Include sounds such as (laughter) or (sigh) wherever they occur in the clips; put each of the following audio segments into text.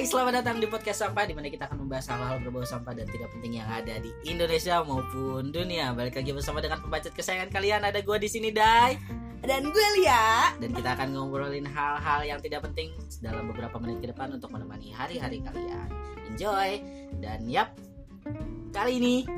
Hai, selamat datang di podcast sampah di mana kita akan membahas hal-hal berbau sampah dan tidak penting yang ada di Indonesia maupun dunia. Balik lagi bersama dengan pembacot kesayangan kalian. Ada gue di sini, Dai. Dan gue Lia Dan kita akan ngobrolin hal-hal yang tidak penting dalam beberapa menit ke depan untuk menemani hari-hari kalian. Enjoy. Dan yap, kali ini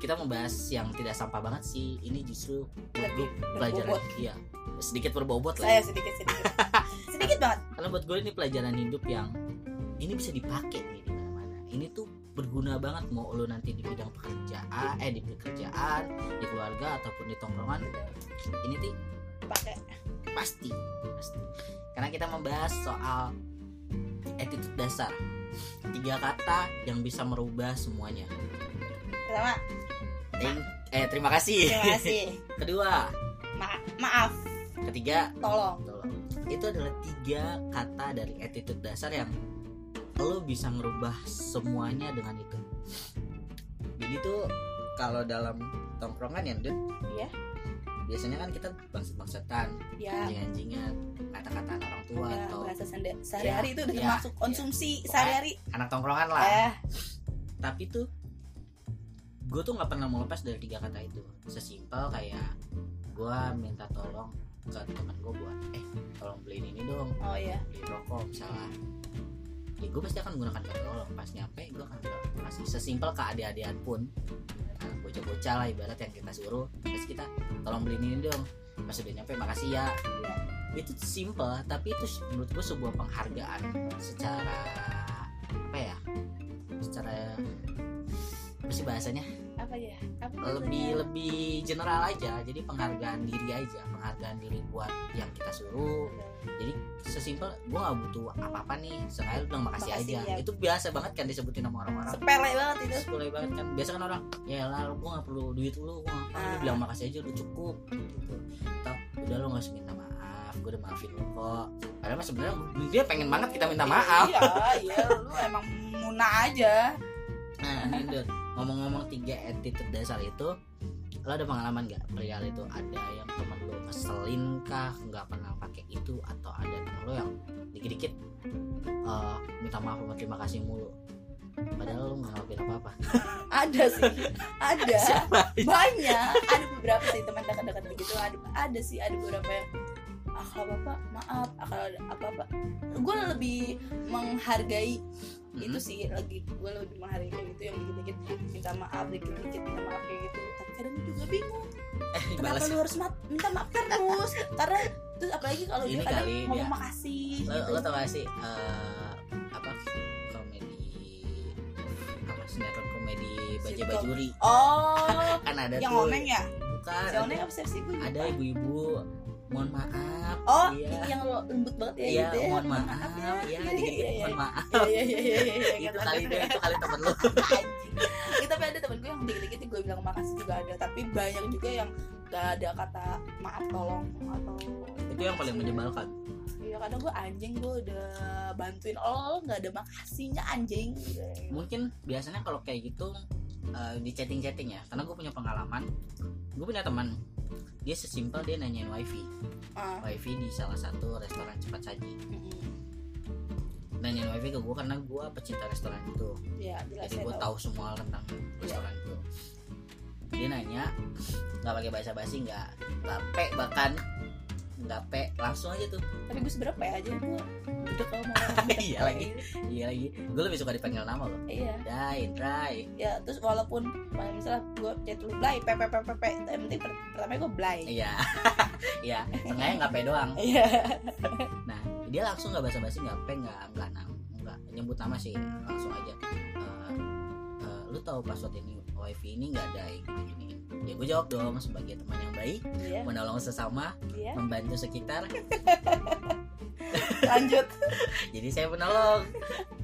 kita membahas yang tidak sampah banget sih. Ini justru buat gue pelajaran. berbobot. Iya, sedikit berbobot lah. Saya ya. sedikit sedikit (laughs) Sedikit banget Karena buat gue ini pelajaran hidup yang ini bisa dipakai nih di mana-mana. Ini tuh berguna banget mau lo nanti di bidang pekerjaan, eh di pekerjaan, di keluarga ataupun di tongkrongan. Ini tuh pakai. pasti pasti. Karena kita membahas soal attitude dasar. Tiga kata yang bisa merubah semuanya. Pertama Thank- eh terima kasih. Terima kasih. (laughs) Kedua Ma- Maaf. ketiga Tolong. tolong. Itu adalah tiga kata dari attitude dasar yang lo bisa ngerubah semuanya dengan itu. Jadi tuh kalau dalam tongkrongan ya Dut, Iya. Biasanya kan kita bangsat-bangsatan Ya anjing-anjingan kata-kata orang tua ya, atau bahasa senda- sehari-hari itu udah Ya, termasuk ya. konsumsi Pokoknya- sehari-hari. anak tongkrongan lah. Eh tapi tuh gue tuh nggak pernah mau lepas dari tiga kata itu. Sesimpel kayak gue minta tolong ke teman gue buat eh tolong beliin ini dong Oh iya. beli rokok misalnya ya gue pasti akan menggunakan tolong pas nyampe gue akan kasih sesimpel ke adik-adikan pun. Anak bocah-bocah lah ibarat yang kita suruh. Terus kita tolong beliin ini dong. Pas udah nyampe makasih ya. Itu simple tapi itu menurut gue sebuah penghargaan secara apa ya secara apa sih bahasanya Apa ya? Apa lebih lebih general aja. Jadi penghargaan diri aja. Penghargaan diri buat yang kita suruh. Jadi sesimpel gue nggak butuh apa-apa nih. Sekali bilang makasih, Makasih, aja. ya. itu biasa banget kan disebutin sama orang-orang. Sepele banget itu. Sepele banget kan. Biasa kan orang ya lah gue nggak perlu duit lu gue nggak perlu. Ah. Lu bilang makasih aja udah cukup. Gitu. Tau, udah lo nggak usah minta maaf. Gue udah maafin lo kok. Padahal sebenarnya dia pengen banget kita minta maaf. Iya. Iya Lu emang muna aja nah ini Dut. ngomong-ngomong tiga attitude dasar itu lo ada pengalaman nggak perihal itu ada yang temen lo ngeselin kah nggak pernah pakai itu atau ada temen lo yang dikit-dikit eh, minta maaf sama terima kasih mulu? Padahal lo nggak ngelakuin apa-apa. (laughs) Ada sih Ada. (laughs) Siapa? Banyak. Ada beberapa sih teman dekat-dekat begitu. Ada ada sih ada beberapa yang ah kalau bapak maaf. Ah, kalau ada apa-apa. Gue lebih menghargai itu Mm-mm. sih lagi gue lebih menghargai kayak gitu yang dikit-dikit minta maaf dikit-dikit minta maaf kayak gitu. Tapi kadang juga bingung. Eh kenapa balas. lu harus ma- minta maaf terus? Karena terus apalagi kalau dia kadang kali ngomong makasih lo, gitu. lo tau gak sih eh, apa komedi apa sinetron komedi baja Sitcom. bajuri? Oh (laughs) kan ada yang tuh. Ya? Bukan si Oneng apa sih gue ada ibu-ibu mohon maaf. Oh iya. yang lo- lembut banget ya iya gitu ya? mohon maaf. ya ya. Iya, dikit iya, iya. mohon maaf. Iya iya iya iya iya itu kali deh itu kali temen lu. (laughs) Anjing. Ya, tapi ada temen gue yang dikit-dikit gue bilang makasih juga ada. Tapi banyak juga yang gak ada kata maaf tolong atau itu yang paling menyebalkan. Iya kadang gue anjing gue udah bantuin lo lo nggak ada makasihnya anjing. Mungkin biasanya kalau kayak gitu eh, di chatting-chatting ya. Karena gue punya pengalaman. Gue punya teman dia sesimpel dia nanyain wifi. Ah. Wifi di salah satu restoran cepat saji. Mm-mm. nanyain wifi ke gue karena gue pecinta restoran itu. Ya jelas jadi gue tahu. semua tentang restoran itu. Dia nanya nggak pakai bahasa basi nggak nggak pe bahkan nggak pe langsung aja tuh. Tapi gue seberapa ya aja gue udah kalau mau (laughs) Iya lagi. iya lagi. Gue lebih suka dipanggil nama loh. Iya. Dai, Drai ya terus walaupun misalnya gue chat lu blay pe pe pe pe pe yang penting per- pertama gue blay. Iya. (laughs) Iya sengaja nggak pe doang. (laughs) Iya. Nah dia langsung nggak basa basi nggak pe nggak nggak nggak nyebut nama sih langsung aja. Eh, lu tahu password ini wifi ini nggak ada gini gini ya gue jawab dong sebagai teman yang baik iya. menolong sesama iya. membantu sekitar. (laughs) Lanjut. (laughs) Jadi saya menolong.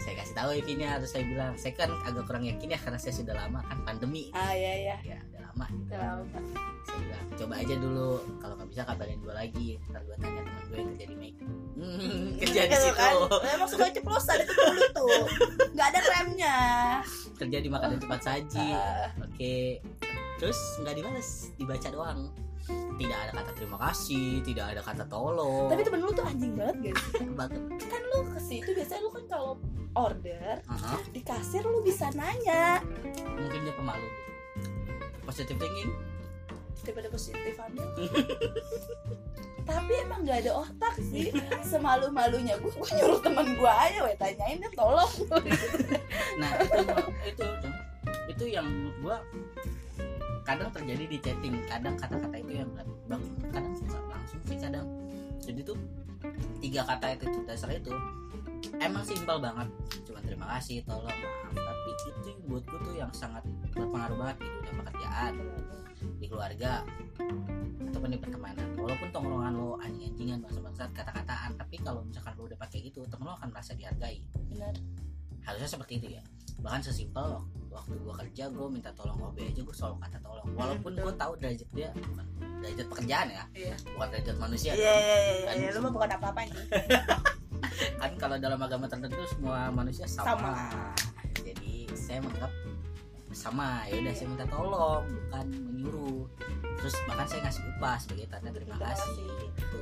Saya kasih tahu wifi-nya terus saya bilang. Saya kan agak kurang yakin ya karena saya sudah lama kan pandemi. Ah iya ya udah lama gitu. Lama. saya bilang coba aja dulu kalau nggak bisa kabarin gue lagi. Ntar gue tanya teman gue yang kerja di make hmm, kerja di Gitu situ. kan. emang suka ceplosan itu dulu tuh. Nggak ada remnya. Kerja di makanan cepat saji. Ah. oke. Terus nggak dibales dibaca doang. Tidak ada kata terima kasih tidak ada kata tolong. Tapi temen lu tuh anjing banget gak sih? (laughs) Banget. Kan lu ke situ biasanya lu kan kalau order Aha, di kasir lu bisa nanya. Mungkin dia pemalu positive thinking? Daripada positif hamil (laughs) tapi emang nggak ada otak sih. (laughs) Semalu malunya gue gue nyuruh temen gue aja weh tanyain deh tolong. (laughs) Nah itu itu itu, itu yang gua kadang terjadi di chatting. Kadang kata-kata itu yang bang kadang suka langsung sih kadang. Jadi tuh tiga kata itu dasar itu emang simpel banget. Cuma terima kasih tolong maaf tapi itu buat gua tuh yang sangat berpengaruh banget di dunia pekerjaan di keluarga ataupun di pertemanan. Walaupun tongkrongan lo anjing-anjingan bangsa-bangsat kata-kataan tapi kalau misalkan lo udah pakai itu temen lo akan merasa dihargai. Benar. Harusnya seperti itu ya. Bahkan sesimpel waktu, gue kerja gue minta tolong OB aja gue selalu kata tolong. Walaupun gue tahu derajat dia bukan derajat pekerjaan ya iya. bukan derajat manusia iya iya iya iya lu mah bukan apa apa nih (laughs) kan kalau dalam agama tertentu semua manusia sama, Sama. Saya menganggap sama ya udah saya minta tolong bukan menyuruh terus bahkan saya ngasih upah sebagai tanda terima kasih gitu.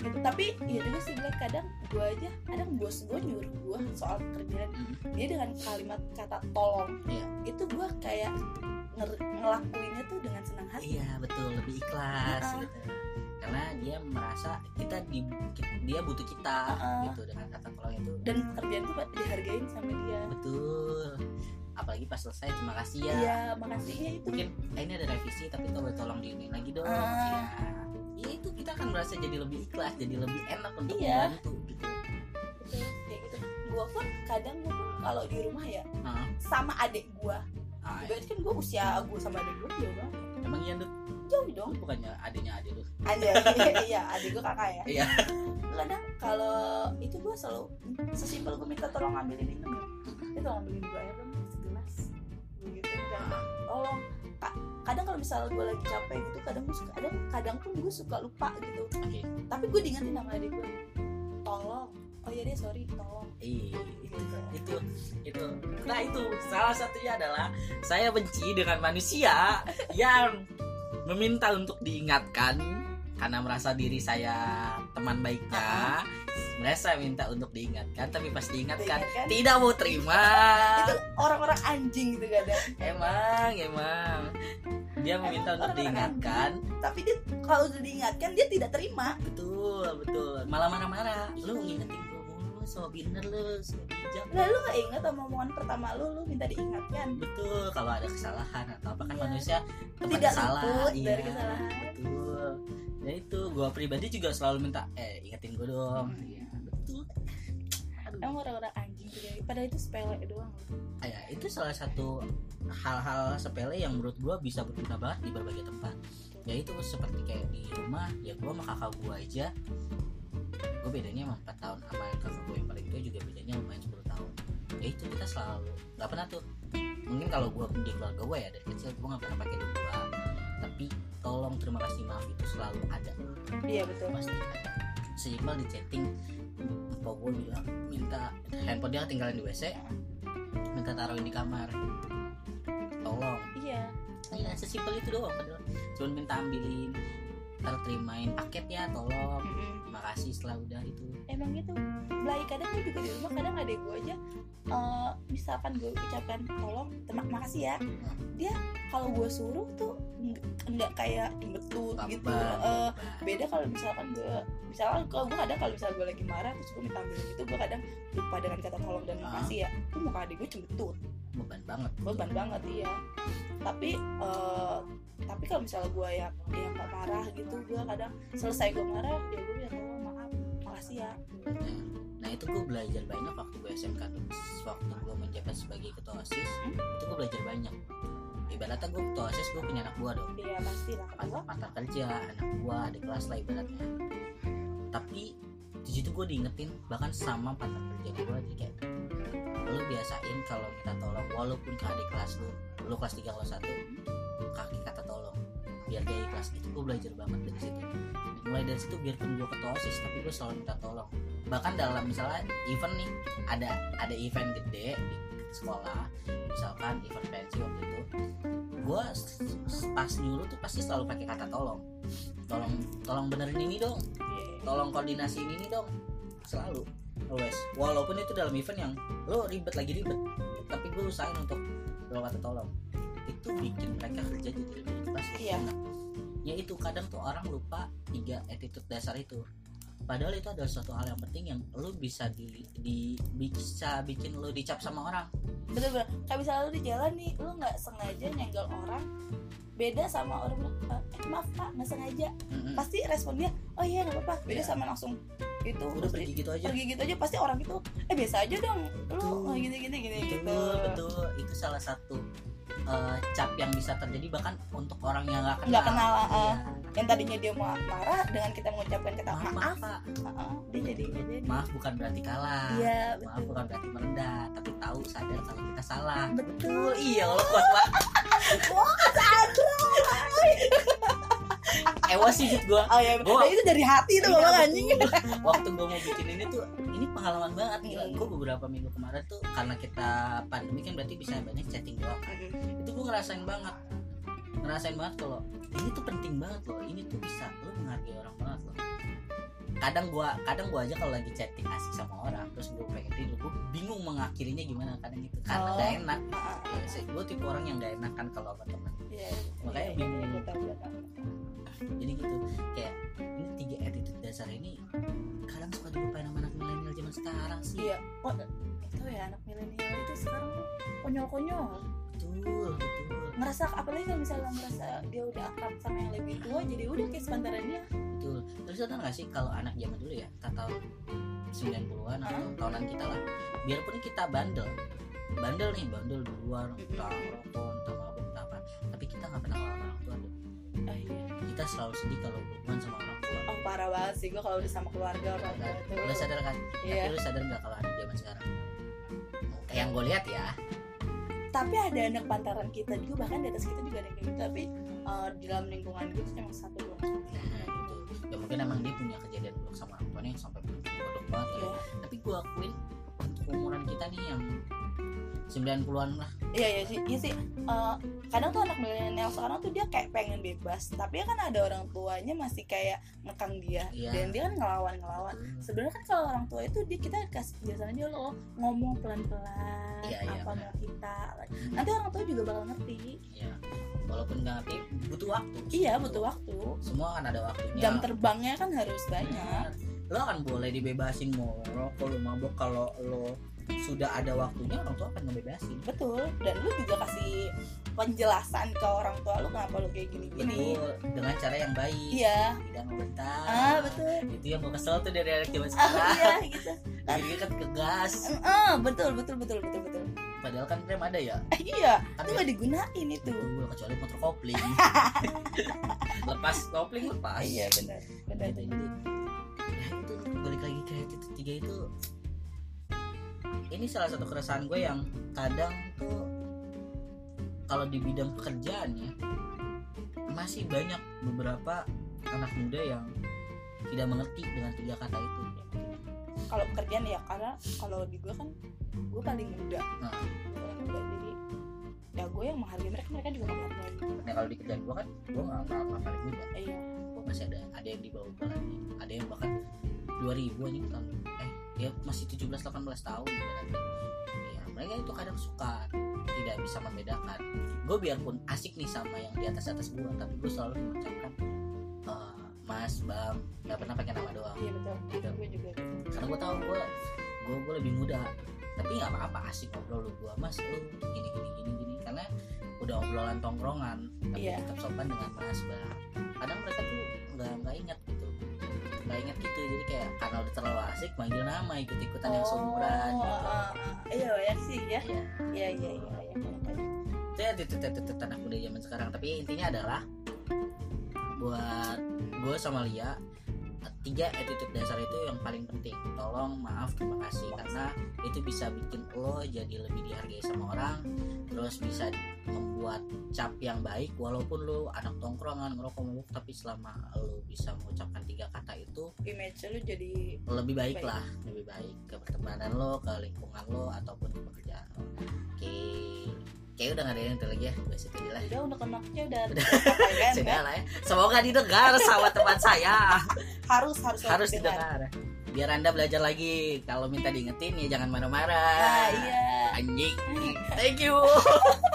gitu tapi iya juga sih Black kadang gue aja kadang bos gue nyuruh gue soal kerjaan Mm. dia dengan kalimat kata tolong Iya. itu gue kayak ngelakuinnya tuh dengan senang hati iya betul lebih ikhlas Heeh. gitu karena dia merasa kita di dia butuh kita Heeh. gitu dengan kata tolong itu. Dan pekerjaan tuh dihargain sama dia. Betul. Apalagi pas selesai terima kasih ya. Iya makasih ya itu. Mungkin eh, ini ada revisi tapi coba tolong diinin lagi dong. Ah. ya. Ya itu kita akan merasa jadi lebih ikhlas jadi lebih enak untuk Iya. membantu gitu. Betul kayak gitu. Gue pun kadang gue pun kalau di rumah ya Heeh. sama adik gue Ah, berarti kan gue usia gue sama adik gue banget. Emang iya Dut? Jauh dong. Bukannya adiknya adik lu? Aja (laughs) iya adik gue kakak ya. Iya. kadang kalau itu gue selalu sesimpel gue minta tolong ambilin minum ya. Dia tolong ambilin gue air dong segelas. Begitu kan Ah, tolong. Ka- kadang kalau misalnya gue lagi capek gitu kadang gue suka kadang kadang pun gue suka lupa gitu. Oke. Tapi gue diingetin sama adik gue tolong. Oh iya deh sorry tolong. Ih, gitu. Itu itu. Nah itu salah satunya adalah saya benci dengan manusia yang meminta untuk diingatkan karena merasa diri saya teman baiknya. Merasa minta untuk diingatkan tapi pas diingatkan Diingatkan. tidak mau terima. Itu orang-orang anjing gitu kadang emang emang. Dia meminta untuk diingatkan. tapi dia kalau udah diingatkan dia tidak terima. Betul betul. Malah marah-marah. Lu ngingetin so bener lu so bijak lalu gak ingat sama omongan pertama lu lu minta diingatkan? Betul kalau ada kesalahan atau apa kan Iya. manusia tidak salah iya, dari kesalahan. betul. Ya itu gue pribadi juga selalu minta eh ingetin gue dong. Hmm. iya. Betul. Emang orang-orang anjing ya padahal itu sepele doang. Ah, ya, itu salah satu hal-hal sepele yang menurut gue bisa berguna banget di berbagai tempat. Ya itu seperti kayak di rumah ya gue sama kakak gue aja gue bedanya emang 4 tahun sama yang kakak gue yang paling tua juga bedanya lumayan 10 tahun. Ya itu kita selalu nggak pernah tuh. Mungkin kalau gue di keluarga gue ya dari kecil gue nggak pernah pakai doa tapi tolong terima kasih maaf itu selalu ada. Iya betul. Pasti ada. Seimbang di chatting Mpok gue bilang minta handphone dia ketinggalan di WC minta taruhin di kamar. Tolong. Iya. Ya sesimpel itu doang padahal. Cuma minta ambilin ntar terimain paket ya tolong. Mm-mm. terima kasih setelah udah itu. Emang gitu. Belai kadang gue juga di rumah kadang adek gue aja eh, misalkan gue ucapkan tolong terima makasih ya. Dia kalau gue suruh tuh nggak- kayak jembetut gitu. Eh, bambang. beda kalau misalkan gue misalkan kalau gue kadang kalau misalnya gue lagi marah terus gue minta ambil gitu gue kadang lupa dengan kata tolong dan Ah. makasih ya. Itu muka adik gue cembetut beban banget beban banget iya. Tapi eh, tapi kalau misalnya gue yang yang gak marah gitu gue kadang selesai gue marah ya gue bilang tolong maaf makasih ya. Nah, nah itu gue belajar banyak waktu gue SMK tuh. Waktu gue menjabat sebagai ketua osis Hmm? itu gue belajar banyak. Ibaratnya gue ketua osis gue punya anak buah dong. Iya pasti lah gue partner kerja anak gua adik kelas lah ibaratnya. Tapi di situ gue diingetin bahkan sama partner kerja gue jadi kayak lu biasain kalau minta tolong walaupun ke adik kelas lu lu kelas 3 kelas 1 kaki kata tolong. Biar dia ikhlas itu gue belajar banget dari situ. Mulai dari situ biarpun gue ketua osis tapi gue selalu minta tolong. Bahkan dalam misalnya event nih ada ada event gede di sekolah misalkan event pensi waktu itu gue pas nyuruh tuh pasti selalu pakai kata tolong tolong benerin ini dong. Iya. tolong koordinasiin ini dong. Selalu always. Walaupun itu dalam event yang lo ribet lagi ribet tapi gue usahain untuk lo kata tolong. Itu bikin mereka kerja jadi lebih ikhlas Iya. ya itu kadang tuh orang lupa tiga attitude dasar itu. Padahal itu adalah suatu hal yang penting yang lo bisa di, di bisa bikin lo dicap sama orang. Bener-bener kayak misalnya lu di jalan nih lu nggak sengaja nyenggol orang beda sama orang eh maaf pak nggak sengaja. Mm-mm. pasti respon dia oh iya nggak apa-apa. Beda Iya. sama langsung itu udah pergi gitu aja. pergi gitu aja pasti orang itu eh biasa aja dong. Lu Betul. gini gini gini gitu. betul. Betul itu salah satu eh, cap yang bisa terjadi bahkan untuk orang yang nggak kenal. Nggak kenal, uh, yang tadinya dia mau marah dengan kita mengucapkan kata maaf, maaf, maaf uh-uh, dia jadi jadi. Maaf bukan berarti kalah. Maaf betul. bukan berarti merendah tapi tahu sadar kalau kita salah. Betul. Iya lo kuat banget emosi gitu gua. Oh ya Gua- itu dari hati tuh Iya, bang (laughs) anjing waktu gue mau bikin ini tuh ini pengalaman banget gila. Gue beberapa minggu kemarin tuh karena kita pandemi kan berarti bisa banyak chatting doang kan. Itu gue ngerasain banget. Ngerasain banget kalau ini tuh penting banget loh. Ini tuh bisa lo menghargai orang banget loh kadang gua kadang gua aja kalau lagi chatting asik sama orang terus gue pengen tidur gue bingung mengakhirinya gimana kadang gitu karena Oh. gak enak ah. gue tipe orang yang gak enak kan kalau sama teman Iya, Makanya iya, bingung. gua tahu, gua tahu. jadi gitu kayak ini tiga attitude dasar ini kadang suka dilupain sama anak milenial zaman sekarang sih iya oh itu ya anak milenial itu sekarang konyol-konyol betul betul. Ngerasa apalagi kalau misalnya ngerasa dia udah akrab sama yang lebih tua jadi udah kayak sepantaran dia. Betul. Terus sadar gak sih kalau anak zaman dulu ya kita tahu 90-an atau tahunan kita lah biarpun kita bandel bandel nih bandel di luar entah rokok entah mabuk entah apa tapi kita nggak pernah ngelawan orang tua tuh oh iya. Kita selalu sedih kalau berhubungan sama orang tua. Oh parah banget sih gue kalau udah sama keluarga orang tua lo sadar kan iya. Tapi lo sadar nggak kalau anak zaman sekarang? Kayak yang gue lihat ya tapi ada anak pantaran kita juga bahkan di atas kita juga ada kayak gitu. Tapi uh, di dalam lingkungan gue tuh cuma satu doang. Nah gitu ya mungkin emang dia punya kejadian buruk sama orang tuanya sampai bodoh banget ya. Iya. tapi gue akuin untuk umuran kita nih yang 90-an lah. Iya iya sih iya sih. Uh, kadang tuh anak milenial sekarang tuh dia kayak pengen bebas tapi kan ada orang tuanya masih kayak ngekang dia Iya. dan dia kan ngelawan ngelawan sebenarnya kan kalau orang tua itu dia kita kasih penjelasan aja loh ngomong pelan pelan Iya, iya, apa mau kita nanti orang tua juga bakal ngerti. Ya walaupun nggak ngerti butuh waktu. Iya butuh waktu. Semua kan ada waktunya. Jam terbangnya kan harus banyak. Benar. lo kan boleh dibebasin mau rokok lu mabok kalau lo sudah ada waktunya orang tua akan ngebebasin. Betul. Dan lu juga kasih penjelasan ke orang tua lu kenapa lu kayak gini gini betul. Dengan cara yang baik. Iya. Tidak membentak ah betul. Itu yang gue kesel tuh dari anak zaman ah sekarang. iya gitu. (laughs) Jadi kan kegas. Ah betul betul betul betul betul. Padahal kan rem ada ya? Eh, (laughs) iya kan itu gak digunain itu. Gue kecuali motor kopling. (laughs) Lepas kopling lepas. Iya benar benar. Gitu jadi ya itu balik lagi ke itu tiga itu ini salah satu keresahan gue yang kadang tuh kalau di bidang pekerjaan ya masih banyak beberapa anak muda yang tidak mengerti dengan tiga kata itu. Kalau pekerjaan ya karena kalau di gue kan gue paling muda. Nah. Paling muda jadi ya gue yang menghargai mereka mereka juga menghargai. Nah kalau di kerjaan gue kan gue nggak nggak nggak paling muda. Eh, iya. Gue masih ada ada yang di bawah gue lagi ada yang bahkan 2000 anjing tahun dia masih 17 18 tahun berarti ya mereka itu kadang suka tidak bisa membedakan. Gue biarpun asik nih sama yang di atas atas gue tapi gue selalu mengucapkan eh, mas bang nggak pernah pakai nama doang. Iya betul. Gitu. gue juga gitu. Karena gue tahu gue gue gue lebih muda. Tapi nggak apa-apa asik ngobrol lu gue mas lu gini gini gini gini. Karena udah obrolan tongkrongan tapi Iya. tetap sopan dengan mas bang. Kadang mereka tuh nggak nggak ingat nggak ingat gitu. Jadi kayak karena udah terlalu asik manggil nama ikut ikutan yang seumuran Oh, gitu. ah. iya banyak sih ya. Iya. iya iya iya iya itu ya titik titik anak muda zaman sekarang. Tapi intinya adalah buat gue sama Lia tiga attitude dasar itu yang paling penting. Tolong maaf terima kasih. Karena itu bisa bikin lo jadi lebih dihargai sama orang terus bisa membuat cap yang baik walaupun lo anak tongkrongan ngerokok mabuk tapi selama lo bisa image lu jadi lebih baik Baik. lah lebih baik ke pertemanan lo ke lingkungan lo ataupun ke pekerjaan lo. Oke. Kayak udah gak ada yang lagi ya aja lah. Udah udah kenaknya udah Udah. (laughs) tersampaikan, kan? sudah lah ya. Semoga didengar sama teman saya. Harus harus harus didengar. didengar. Biar anda belajar lagi. Kalau minta diingetin ya jangan marah-marah. Nah iya. Anjing. Thank you (laughs)